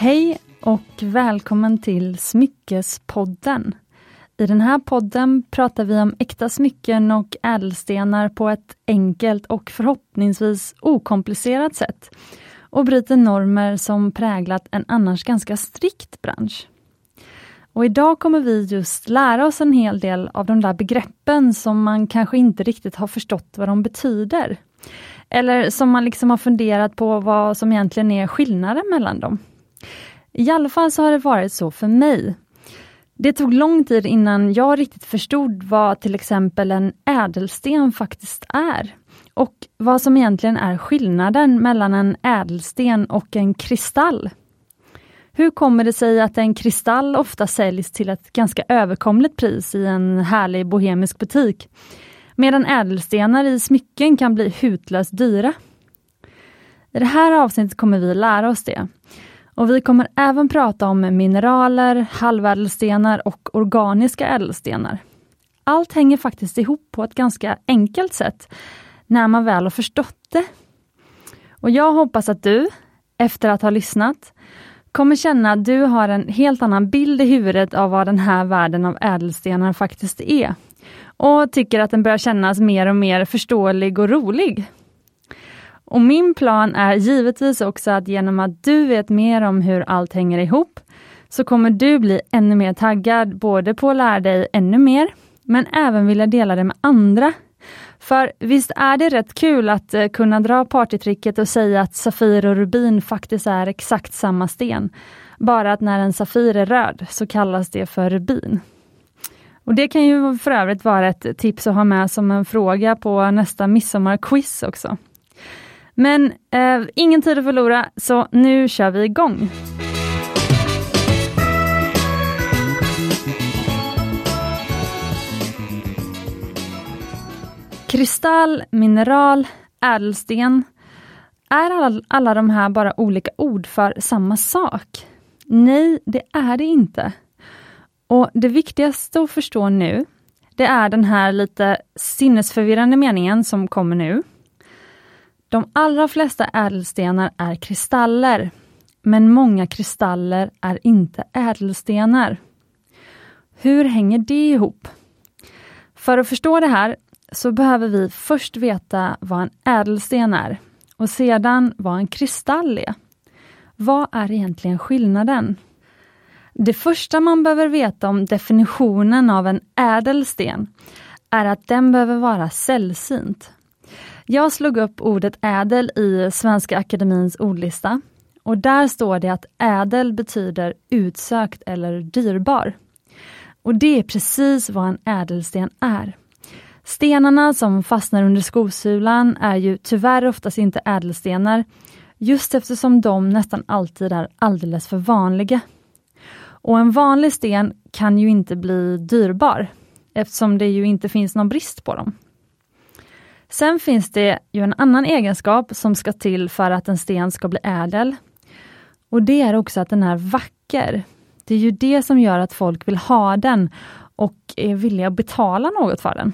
Hej och välkommen till Smyckespodden. I den här podden pratar vi om äkta smycken och ädelstenar på ett enkelt och förhoppningsvis okomplicerat sätt och bryter normer som präglat en annars ganska strikt bransch. Och idag kommer vi just lära oss en hel del av de där begreppen som man kanske inte riktigt har förstått vad de betyder. Eller som man liksom har funderat på vad som egentligen är skillnaden mellan dem. I alla fall så har det varit så för mig. Det tog lång tid innan jag riktigt förstod vad till exempel en ädelsten faktiskt är. Och vad som egentligen är skillnaden mellan en ädelsten och en kristall. Hur kommer det sig att en kristall ofta säljs till ett ganska överkomligt pris i en härlig bohemisk butik, medan ädelstenar i smycken kan bli hutlöst dyra? I det här avsnittet kommer vi lära oss det. Och vi kommer även prata om mineraler, halvädelstenar och organiska ädelstenar. Allt hänger faktiskt ihop på ett ganska enkelt sätt när man väl har förstått det. Och jag hoppas att du, efter att ha lyssnat, kommer känna att du har en helt annan bild i huvudet av vad den här världen av ädelstenar faktiskt är. Och tycker att den börjar kännas mer och mer förståelig och rolig. Och min plan är givetvis också att genom att du vet mer om hur allt hänger ihop, så kommer du bli ännu mer taggad både på att lära dig ännu mer, men även vilja dela det med andra. För visst är det rätt kul att eh, kunna dra partytricket och säga att Safir och Rubin faktiskt är exakt samma sten. Bara att när en Safir är röd så kallas det för rubin. Och Det kan ju för övrigt vara ett tips att ha med som en fråga på nästa midsommarquiz också. Men eh, ingen tid att förlora, så nu kör vi igång. Kristall, mineral, ädelsten. Är alla, alla de här bara olika ord för samma sak? Nej, det är det inte. Och Det viktigaste att förstå nu, det är den här lite sinnesförvirrande meningen som kommer nu. De allra flesta ädelstenar är kristaller, men många kristaller är inte ädelstenar. Hur hänger det ihop? För att förstå det här så behöver vi först veta vad en ädelsten är och sedan vad en kristall är. Vad är egentligen skillnaden? Det första man behöver veta om definitionen av en ädelsten är att den behöver vara sällsynt. Jag slog upp ordet ädel i Svenska Akademins ordlista och där står det att ädel betyder utsökt eller dyrbar. Och det är precis vad en ädelsten är. Stenarna som fastnar under skosulan är ju tyvärr oftast inte ädelstenar, just eftersom de nästan alltid är alldeles för vanliga. Och en vanlig sten kan ju inte bli dyrbar, eftersom det ju inte finns någon brist på dem. Sen finns det ju en annan egenskap som ska till för att en sten ska bli ädel. Och det är också att den är vacker. Det är ju det som gör att folk vill ha den och är villiga att betala något för den.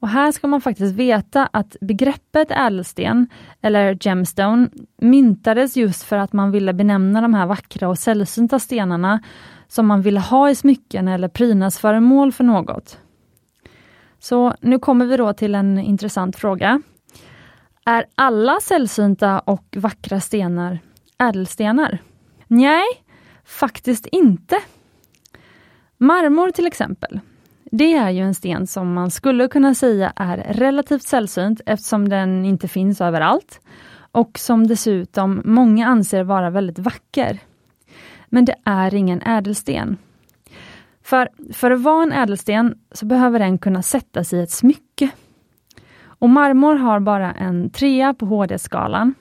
Och här ska man faktiskt veta att begreppet ädelsten, eller gemstone, myntades just för att man ville benämna de här vackra och sällsynta stenarna som man ville ha i smycken eller prydnadsföremål för något. Så nu kommer vi då till en intressant fråga. Är alla sällsynta och vackra stenar ädelstenar? Nej, faktiskt inte. Marmor till exempel. Det är ju en sten som man skulle kunna säga är relativt sällsynt eftersom den inte finns överallt och som dessutom många anser vara väldigt vacker. Men det är ingen ädelsten. För, för att vara en ädelsten så behöver den kunna sättas i ett smycke. Och marmor har bara en trea på HD-skalan.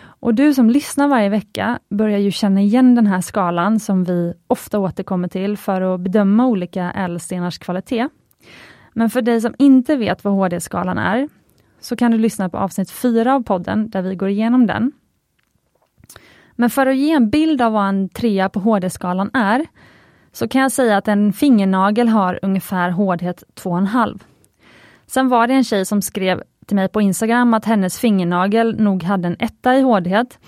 Och du som lyssnar varje vecka börjar ju känna igen den här skalan som vi ofta återkommer till för att bedöma olika ädelstenars kvalitet. Men för dig som inte vet vad HD-skalan är, så kan du lyssna på avsnitt 4 av podden där vi går igenom den. Men för att ge en bild av vad en trea på HD-skalan är, så kan jag säga att en fingernagel har ungefär hårdhet 2,5. Sen var det en tjej som skrev till mig på Instagram att hennes fingernagel nog hade en etta i hårdhet.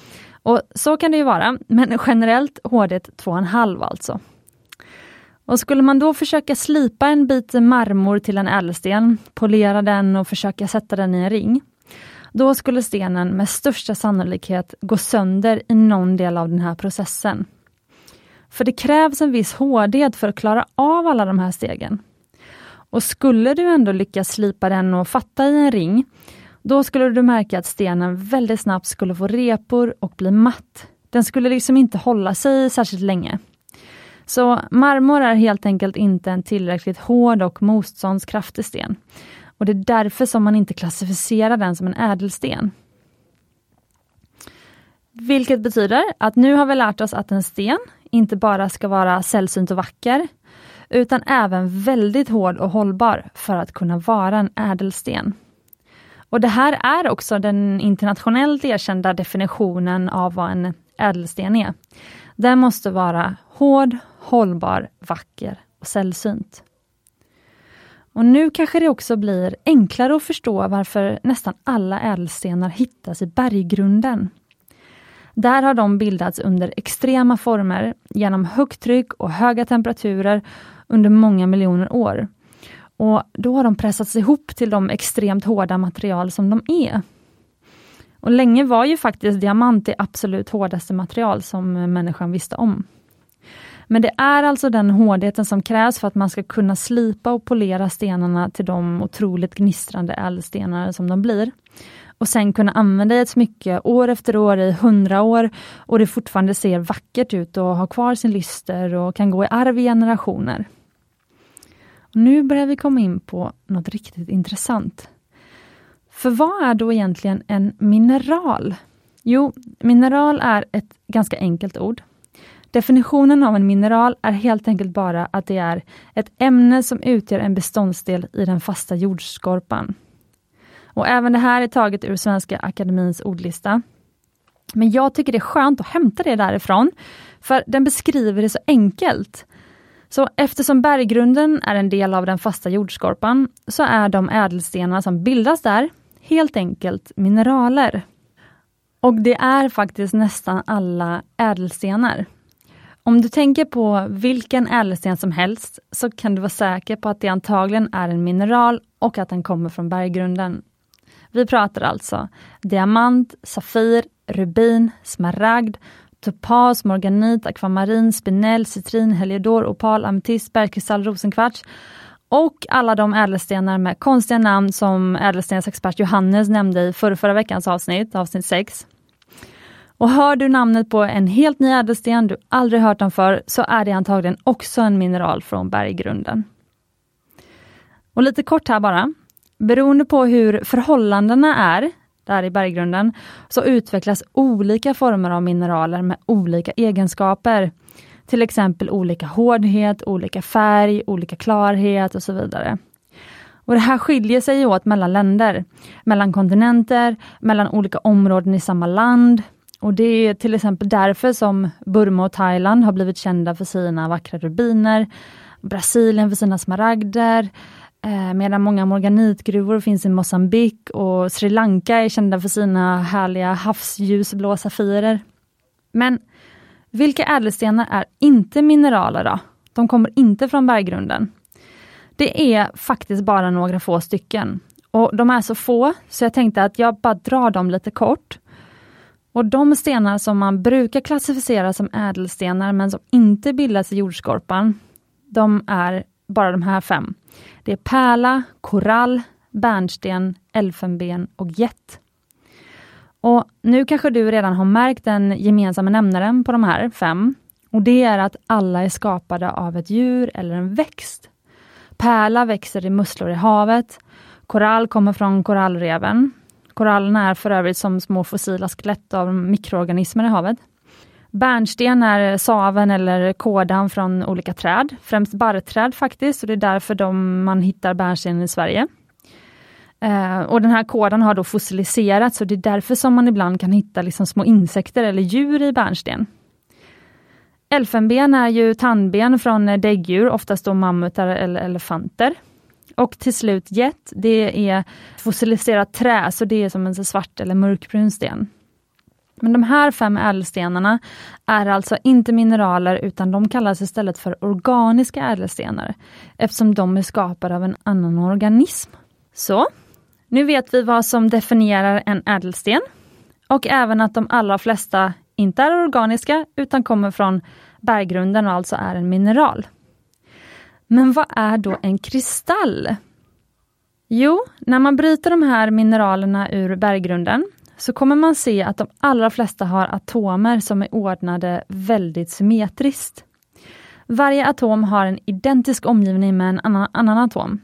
Och Så kan det ju vara, men generellt hårdhet 2,5 alltså. Och skulle man då försöka slipa en bit marmor till en ädelsten, polera den och försöka sätta den i en ring, då skulle stenen med största sannolikhet gå sönder i någon del av den här processen. För det krävs en viss hårdhet för att klara av alla de här stegen. Och skulle du ändå lyckas slipa den och fatta i en ring, då skulle du märka att stenen väldigt snabbt skulle få repor och bli matt. Den skulle liksom inte hålla sig särskilt länge. Så marmor är helt enkelt inte en tillräckligt hård och motståndskraftig sten. Och Det är därför som man inte klassificerar den som en ädelsten. Vilket betyder att nu har vi lärt oss att en sten inte bara ska vara sällsynt och vacker, utan även väldigt hård och hållbar för att kunna vara en ädelsten. Och Det här är också den internationellt erkända definitionen av vad en ädelsten är. Den måste vara hård, hållbar, vacker och sällsynt. Och nu kanske det också blir enklare att förstå varför nästan alla ädelstenar hittas i berggrunden. Där har de bildats under extrema former genom högt tryck och höga temperaturer under många miljoner år. Och Då har de pressats ihop till de extremt hårda material som de är. Och Länge var ju faktiskt diamant det absolut hårdaste material som eh, människan visste om. Men det är alltså den hårdheten som krävs för att man ska kunna slipa och polera stenarna till de otroligt gnistrande ädelstenar som de blir. Och sen kunna använda i ett smycke år efter år i hundra år och det fortfarande ser vackert ut och har kvar sin lyster och kan gå i arv i generationer. Och nu börjar vi komma in på något riktigt intressant. För vad är då egentligen en mineral? Jo, mineral är ett ganska enkelt ord. Definitionen av en mineral är helt enkelt bara att det är ett ämne som utgör en beståndsdel i den fasta jordskorpan. Och även det här är taget ur Svenska Akademins ordlista. Men jag tycker det är skönt att hämta det därifrån, för den beskriver det så enkelt. Så eftersom berggrunden är en del av den fasta jordskorpan, så är de ädelstenar som bildas där helt enkelt mineraler. Och det är faktiskt nästan alla ädelstenar. Om du tänker på vilken ädelsten som helst, så kan du vara säker på att det antagligen är en mineral och att den kommer från berggrunden. Vi pratar alltså diamant, safir, rubin, smaragd, topas, morganit, akvamarin, spinell, citrin, heliodor, opal, ametist, bergkristall, rosenkvarts och alla de ädelstenar med konstiga namn som ädelstensexpert Johannes nämnde i förra, förra veckans avsnitt, avsnitt 6. Och hör du namnet på en helt ny ädelsten du aldrig hört om för så är det antagligen också en mineral från berggrunden. Och lite kort här bara. Beroende på hur förhållandena är där i berggrunden så utvecklas olika former av mineraler med olika egenskaper. Till exempel olika hårdhet, olika färg, olika klarhet och så vidare. Och Det här skiljer sig åt mellan länder, mellan kontinenter, mellan olika områden i samma land. Och Det är till exempel därför som Burma och Thailand har blivit kända för sina vackra rubiner, Brasilien för sina smaragder, Eh, medan många morganitgruvor finns i Mosambik och Sri Lanka är kända för sina härliga havsljusblå safirer. Men vilka ädelstenar är inte mineraler då? De kommer inte från berggrunden. Det är faktiskt bara några få stycken. Och De är så få, så jag tänkte att jag bara drar dem lite kort. Och De stenar som man brukar klassificera som ädelstenar, men som inte bildas i jordskorpan, de är bara de här fem. Det är pärla, korall, bärnsten, elfenben och jet. Och Nu kanske du redan har märkt den gemensamma nämnaren på de här fem. Och Det är att alla är skapade av ett djur eller en växt. Pärla växer i musslor i havet. Korall kommer från korallreven. Korallerna är för övrigt som små fossila skelett av mikroorganismer i havet. Bärnsten är eh, saven eller kådan från olika träd, främst barrträd faktiskt, och det är därför de, man hittar bärnsten i Sverige. Eh, och den här kådan har då fossiliserats och det är därför som man ibland kan hitta liksom små insekter eller djur i bärnsten. Elfenben är ju tandben från eh, däggdjur, oftast då mammutar eller elefanter. Och till slut jet, det är fossiliserat trä, så det är som en svart eller mörkbrun sten. Men de här fem ädelstenarna är alltså inte mineraler utan de kallas istället för organiska ädelstenar eftersom de är skapade av en annan organism. Så, nu vet vi vad som definierar en ädelsten och även att de allra flesta inte är organiska utan kommer från berggrunden och alltså är en mineral. Men vad är då en kristall? Jo, när man bryter de här mineralerna ur berggrunden så kommer man se att de allra flesta har atomer som är ordnade väldigt symmetriskt. Varje atom har en identisk omgivning med en annan, annan atom.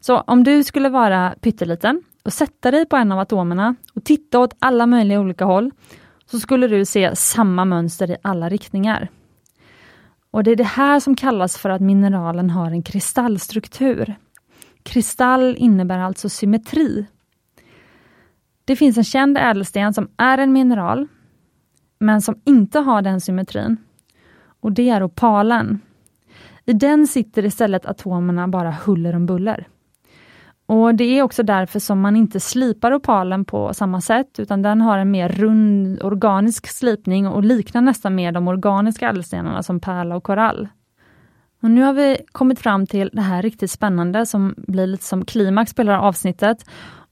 Så om du skulle vara pytteliten och sätta dig på en av atomerna och titta åt alla möjliga olika håll, så skulle du se samma mönster i alla riktningar. Och Det är det här som kallas för att mineralen har en kristallstruktur. Kristall innebär alltså symmetri. Det finns en känd ädelsten som är en mineral, men som inte har den symmetrin. Och det är opalen. I den sitter istället atomerna bara huller om buller. Och Det är också därför som man inte slipar opalen på samma sätt, utan den har en mer rund organisk slipning och liknar nästan mer de organiska ädelstenarna som pärla och korall. Och nu har vi kommit fram till det här riktigt spännande som blir lite som klimax på hela avsnittet.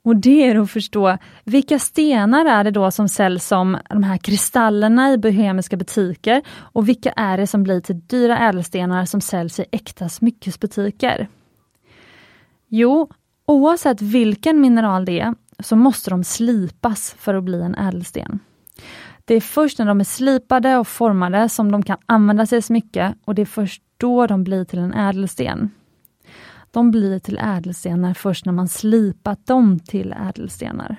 Och det är att förstå vilka stenar är det då som säljs som de här kristallerna i bohemiska butiker och vilka är det som blir till dyra ädelstenar som säljs i äkta smyckesbutiker? Jo, oavsett vilken mineral det är så måste de slipas för att bli en ädelsten. Det är först när de är slipade och formade som de kan användas i smycke och det är först då de blir till en ädelsten. De blir till ädelstenar först när man slipat dem till ädelstenar.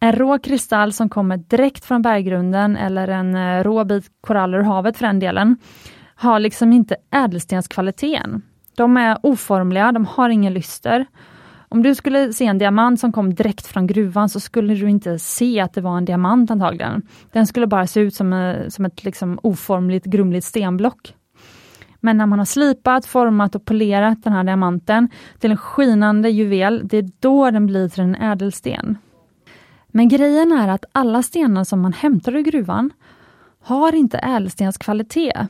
En rå kristall som kommer direkt från berggrunden eller en eh, rå bit koraller ur havet för den delen, har liksom inte ädelstenskvaliteten. De är oformliga, de har ingen lyster. Om du skulle se en diamant som kom direkt från gruvan så skulle du inte se att det var en diamant antagligen. Den skulle bara se ut som, eh, som ett liksom oformligt grumligt stenblock. Men när man har slipat, format och polerat den här diamanten till en skinande juvel, det är då den blir till en ädelsten. Men grejen är att alla stenar som man hämtar ur gruvan har inte ädelstenskvalitet.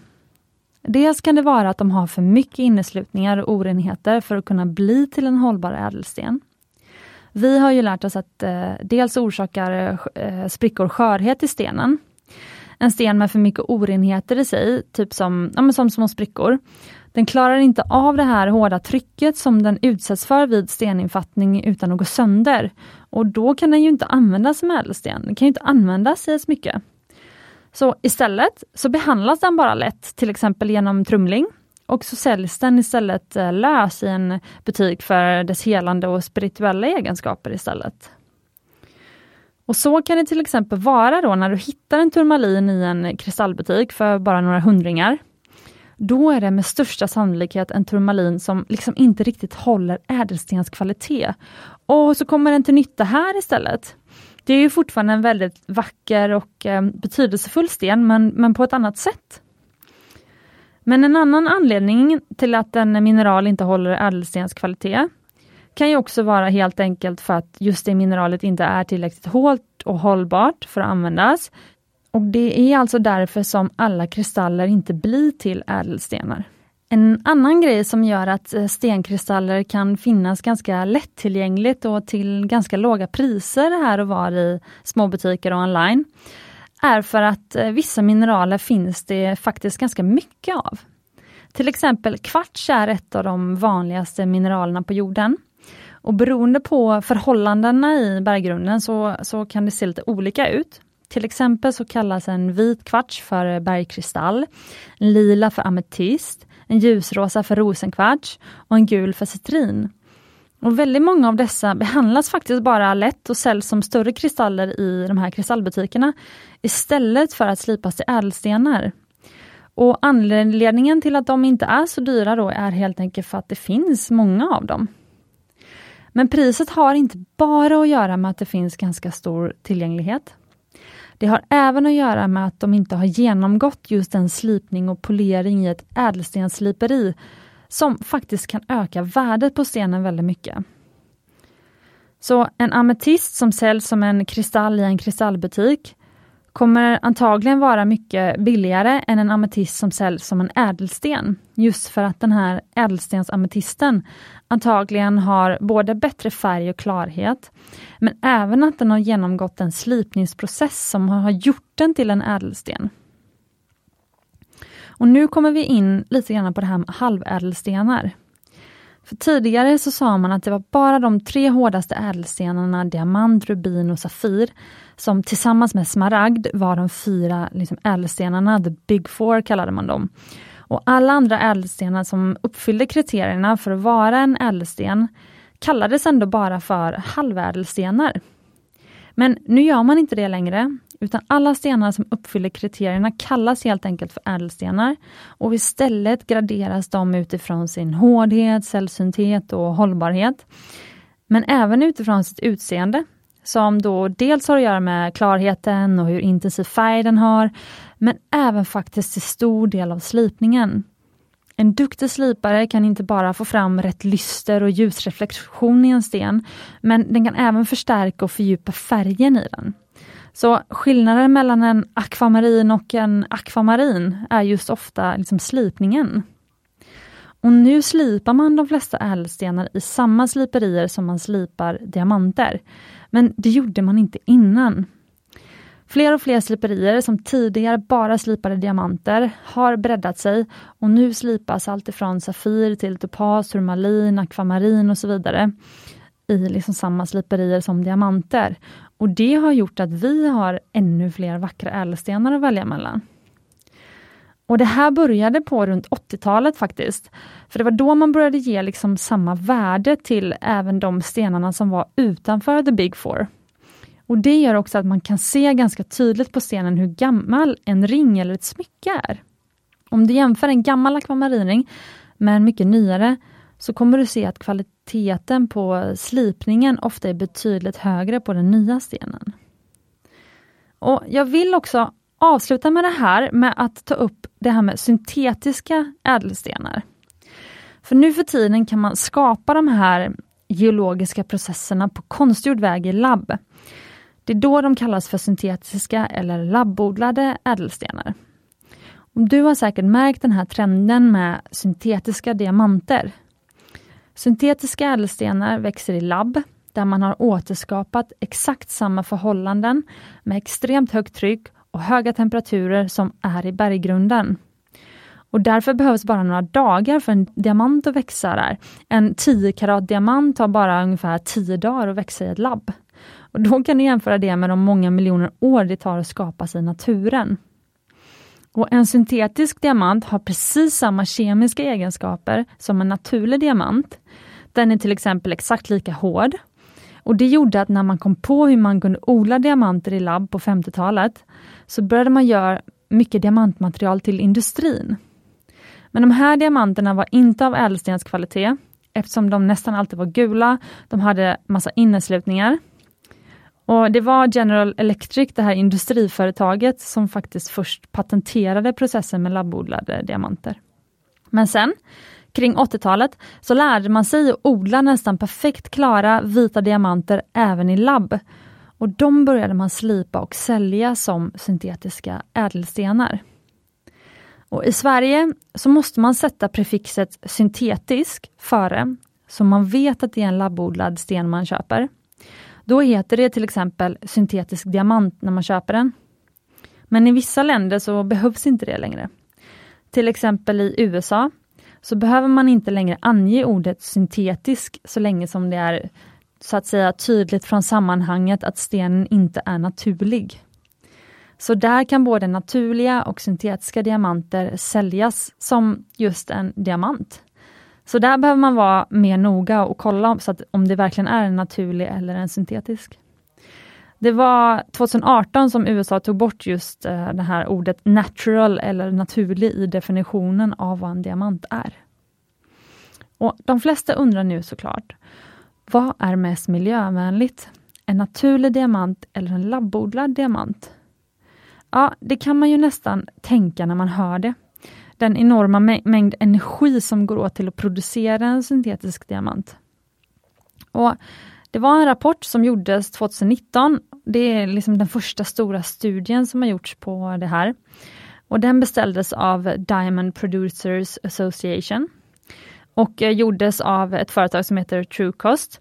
Dels kan det vara att de har för mycket inneslutningar och orenheter för att kunna bli till en hållbar ädelsten. Vi har ju lärt oss att eh, dels orsakar eh, sprickor skörhet i stenen en sten med för mycket orenheter i sig, typ som, ja, som små sprickor. Den klarar inte av det här hårda trycket som den utsätts för vid steninfattning utan att gå sönder. Och då kan den ju inte användas som ädelsten, den kan ju inte användas i ett smycke. Så istället så behandlas den bara lätt, till exempel genom trumling. Och så säljs den istället eh, lös i en butik för dess helande och spirituella egenskaper istället. Och så kan det till exempel vara då när du hittar en turmalin i en kristallbutik för bara några hundringar. Då är det med största sannolikhet en turmalin som liksom inte riktigt håller ädelstens kvalitet. Och så kommer den till nytta här istället. Det är ju fortfarande en väldigt vacker och eh, betydelsefull sten, men, men på ett annat sätt. Men en annan anledning till att en mineral inte håller ädelstens kvalitet kan ju också vara helt enkelt för att just det mineralet inte är tillräckligt hårt och hållbart för att användas. Och Det är alltså därför som alla kristaller inte blir till ädelstenar. En annan grej som gör att eh, stenkristaller kan finnas ganska lättillgängligt och till ganska låga priser här och var i småbutiker och online, är för att eh, vissa mineraler finns det faktiskt ganska mycket av. Till exempel kvarts är ett av de vanligaste mineralerna på jorden. Och beroende på förhållandena i berggrunden så, så kan det se lite olika ut. Till exempel så kallas en vit kvarts för bergkristall, en lila för ametist, en ljusrosa för rosenkvarts och en gul för citrin. Och väldigt många av dessa behandlas faktiskt bara lätt och säljs som större kristaller i de här kristallbutikerna istället för att slipas till ädelstenar. Och anledningen till att de inte är så dyra då är helt enkelt för att det finns många av dem. Men priset har inte bara att göra med att det finns ganska stor tillgänglighet. Det har även att göra med att de inte har genomgått just den slipning och polering i ett ädelstenssliperi som faktiskt kan öka värdet på stenen väldigt mycket. Så en ametist som säljs som en kristall i en kristallbutik kommer antagligen vara mycket billigare än en ametist som säljs som en ädelsten. Just för att den här ädelstensametisten antagligen har både bättre färg och klarhet, men även att den har genomgått en slipningsprocess som har gjort den till en ädelsten. Och nu kommer vi in lite grann på det här med halvädelstenar. För tidigare så sa man att det var bara de tre hårdaste ädelstenarna, diamant, rubin och safir, som tillsammans med smaragd var de fyra liksom, ädelstenarna, the big four kallade man dem. Och alla andra ädelstenar som uppfyllde kriterierna för att vara en ädelsten kallades ändå bara för halvädelstenar. Men nu gör man inte det längre, utan alla stenar som uppfyller kriterierna kallas helt enkelt för ädelstenar och istället graderas de utifrån sin hårdhet, sällsynthet och hållbarhet. Men även utifrån sitt utseende, som då dels har att göra med klarheten och hur intensiv färg den har, men även faktiskt till stor del av slipningen. En duktig slipare kan inte bara få fram rätt lyster och ljusreflektion i en sten, men den kan även förstärka och fördjupa färgen i den. Så skillnaden mellan en akvamarin och en akvamarin är just ofta liksom slipningen. Och nu slipar man de flesta ädelstenar i samma sliperier som man slipar diamanter. Men det gjorde man inte innan. Fler och fler sliperier som tidigare bara slipade diamanter har breddat sig och nu slipas allt ifrån Safir till Topaz, Turmalin, Akvamarin och så vidare i liksom samma sliperier som diamanter. Och det har gjort att vi har ännu fler vackra ädelstenar att välja mellan. Och det här började på runt 80-talet faktiskt. För det var då man började ge liksom samma värde till även de stenarna som var utanför the big four. Och det gör också att man kan se ganska tydligt på stenen hur gammal en ring eller ett smycke är. Om du jämför en gammal akvamarinring med en mycket nyare, så kommer du se att kvaliteten på slipningen ofta är betydligt högre på den nya stenen. Och Jag vill också avsluta med det här med att ta upp det här med syntetiska ädelstenar. För nu för tiden kan man skapa de här geologiska processerna på konstgjord väg i labb. Det är då de kallas för syntetiska eller labbodlade ädelstenar. Du har säkert märkt den här trenden med syntetiska diamanter. Syntetiska ädelstenar växer i labb, där man har återskapat exakt samma förhållanden med extremt högt tryck och höga temperaturer som är i berggrunden. Och därför behövs bara några dagar för en diamant att växa där. En 10 karat diamant tar bara ungefär 10 dagar att växa i ett labb. Och Då kan du jämföra det med de många miljoner år det tar att skapa sig i naturen. Och En syntetisk diamant har precis samma kemiska egenskaper som en naturlig diamant. Den är till exempel exakt lika hård. Och Det gjorde att när man kom på hur man kunde odla diamanter i labb på 50-talet, så började man göra mycket diamantmaterial till industrin. Men de här diamanterna var inte av ädelstenskvalitet, eftersom de nästan alltid var gula, de hade massa inneslutningar. Och Det var General Electric, det här industriföretaget, som faktiskt först patenterade processen med labbodlade diamanter. Men sen, kring 80-talet, så lärde man sig att odla nästan perfekt klara vita diamanter även i labb. Och de började man slipa och sälja som syntetiska ädelstenar. Och I Sverige så måste man sätta prefixet syntetisk före, så man vet att det är en labbodlad sten man köper. Då heter det till exempel syntetisk diamant när man köper den. Men i vissa länder så behövs inte det längre. Till exempel i USA så behöver man inte längre ange ordet syntetisk så länge som det är så att säga tydligt från sammanhanget att stenen inte är naturlig. Så där kan både naturliga och syntetiska diamanter säljas som just en diamant. Så där behöver man vara mer noga och kolla så att om det verkligen är en naturlig eller en syntetisk. Det var 2018 som USA tog bort just eh, det här ordet natural eller naturlig i definitionen av vad en diamant är. Och De flesta undrar nu såklart, vad är mest miljövänligt? En naturlig diamant eller en labbodlad diamant? Ja, det kan man ju nästan tänka när man hör det den enorma mängd energi som går åt till att producera en syntetisk diamant. Och Det var en rapport som gjordes 2019 det är liksom den första stora studien som har gjorts på det här. Och den beställdes av Diamond Producers Association och eh, gjordes av ett företag som heter Truecost.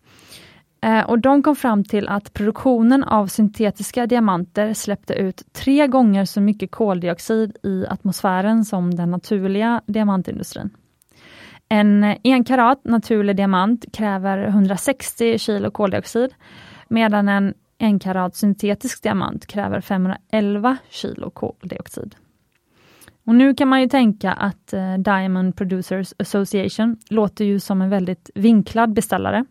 Eh, och de kom fram till att produktionen av syntetiska diamanter släppte ut tre gånger så mycket koldioxid i atmosfären som den naturliga diamantindustrin. En en karat naturlig diamant kräver 160 kilo koldioxid, medan en en karat syntetisk diamant kräver 511 kilo koldioxid. Och nu kan man ju tänka att eh, Diamond Producers Association låter ju som en väldigt vinklad beställare.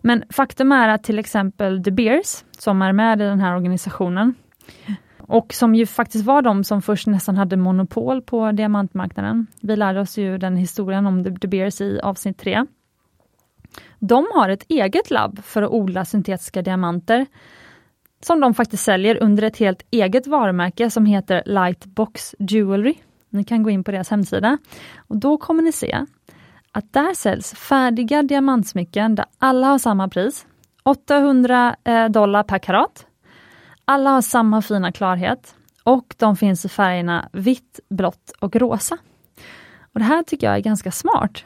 Men faktum är att till exempel De Beers, som är med i den här organisationen, och som ju faktiskt var de som först nästan hade monopol på diamantmarknaden. Vi lärde oss ju den historien om De Beers i avsnitt 3. De har ett eget labb för att odla syntetiska diamanter som de faktiskt säljer under ett helt eget varumärke som heter Lightbox Jewelry. Ni kan gå in på deras hemsida och då kommer ni se att där säljs färdiga diamantsmycken där alla har samma pris. 800 eh, dollar per karat. Alla har samma fina klarhet och de finns i färgerna vitt, blått och rosa. Och Det här tycker jag är ganska smart.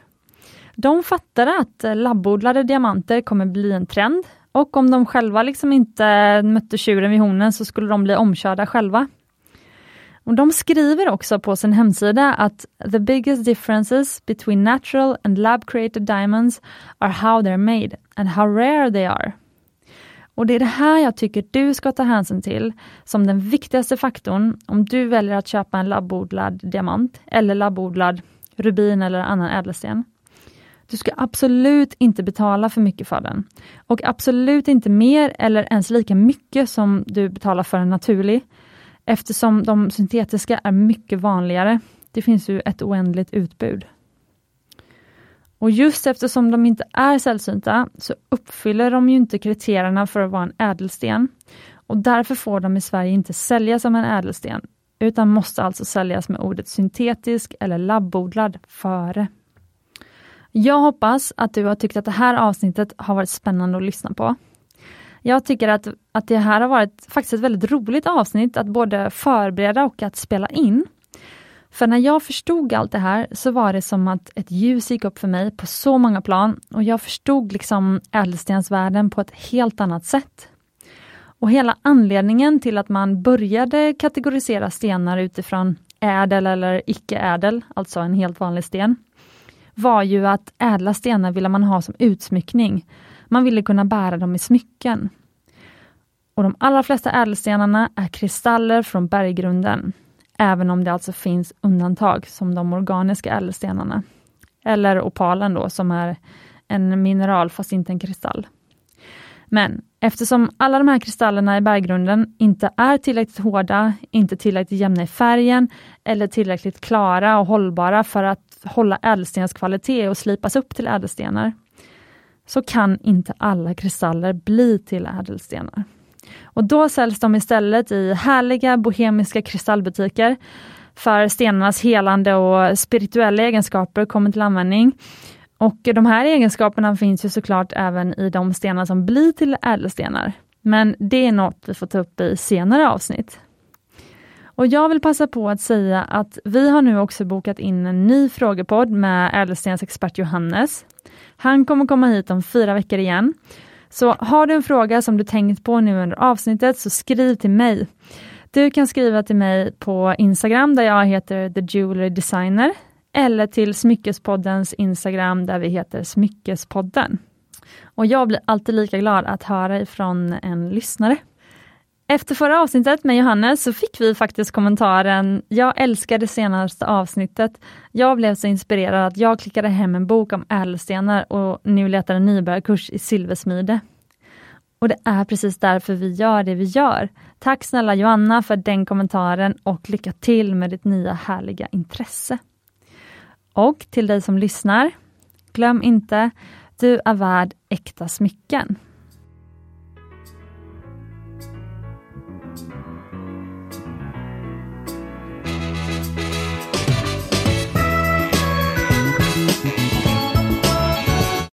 De fattade att eh, labbodlade diamanter kommer bli en trend och om de själva liksom inte mötte tjuren vid hornen så skulle de bli omkörda själva. Och de skriver också på sin hemsida att the biggest differences between natural and lab created diamonds are how they're made and how rare they are. Och det är det här jag tycker du ska ta hänsyn till som den viktigaste faktorn om du väljer att köpa en labbodlad diamant eller labbodlad rubin eller annan ädelsten. Du ska absolut inte betala för mycket för den. Och absolut inte mer eller ens lika mycket som du betalar för en naturlig. Eftersom de syntetiska är mycket vanligare. Det finns ju ett oändligt utbud. Och just eftersom de inte är sällsynta så uppfyller de ju inte kriterierna för att vara en ädelsten. Och därför får de i Sverige inte säljas som en ädelsten, utan måste alltså säljas med ordet syntetisk eller labbodlad före. Jag hoppas att du har tyckt att det här avsnittet har varit spännande att lyssna på. Jag tycker att, att det här har varit faktiskt ett väldigt roligt avsnitt att både förbereda och att spela in. För när jag förstod allt det här så var det som att ett ljus gick upp för mig på så många plan och jag förstod liksom ädelstensvärlden på ett helt annat sätt. Och hela anledningen till att man började kategorisera stenar utifrån ädel eller icke-ädel, alltså en helt vanlig sten, var ju att ädla stenar ville man ha som utsmyckning. Man ville kunna bära dem i smycken. Och de allra flesta ädelstenarna är kristaller från berggrunden, även om det alltså finns undantag som de organiska ädelstenarna. Eller opalen då, som är en mineral fast inte en kristall. Men eftersom alla de här kristallerna i berggrunden inte är tillräckligt hårda, inte tillräckligt jämna i färgen eller tillräckligt klara och hållbara för att hålla ädelstenskvalitet och slipas upp till ädelstenar, så kan inte alla kristaller bli till ädelstenar. Och då säljs de istället i härliga bohemiska kristallbutiker, för stenarnas helande och spirituella egenskaper kommer till användning. Och de här egenskaperna finns ju såklart även i de stenar som blir till ädelstenar. Men det är något vi får ta upp i senare avsnitt. Och jag vill passa på att säga att vi har nu också bokat in en ny frågepodd med ädelstensexpert Johannes. Han kommer komma hit om fyra veckor igen. Så har du en fråga som du tänkt på nu under avsnittet så skriv till mig. Du kan skriva till mig på Instagram där jag heter The Jewelry Designer eller till Smyckespoddens Instagram där vi heter Smyckespodden. Och jag blir alltid lika glad att höra ifrån en lyssnare. Efter förra avsnittet med Johannes så fick vi faktiskt kommentaren Jag älskar det senaste avsnittet. Jag blev så inspirerad att jag klickade hem en bok om ädelstenar och nu letar en nybörjarkurs i silversmide. Och det är precis därför vi gör det vi gör. Tack snälla Johanna för den kommentaren och lycka till med ditt nya härliga intresse. Och till dig som lyssnar, glöm inte, du är värd äkta smycken.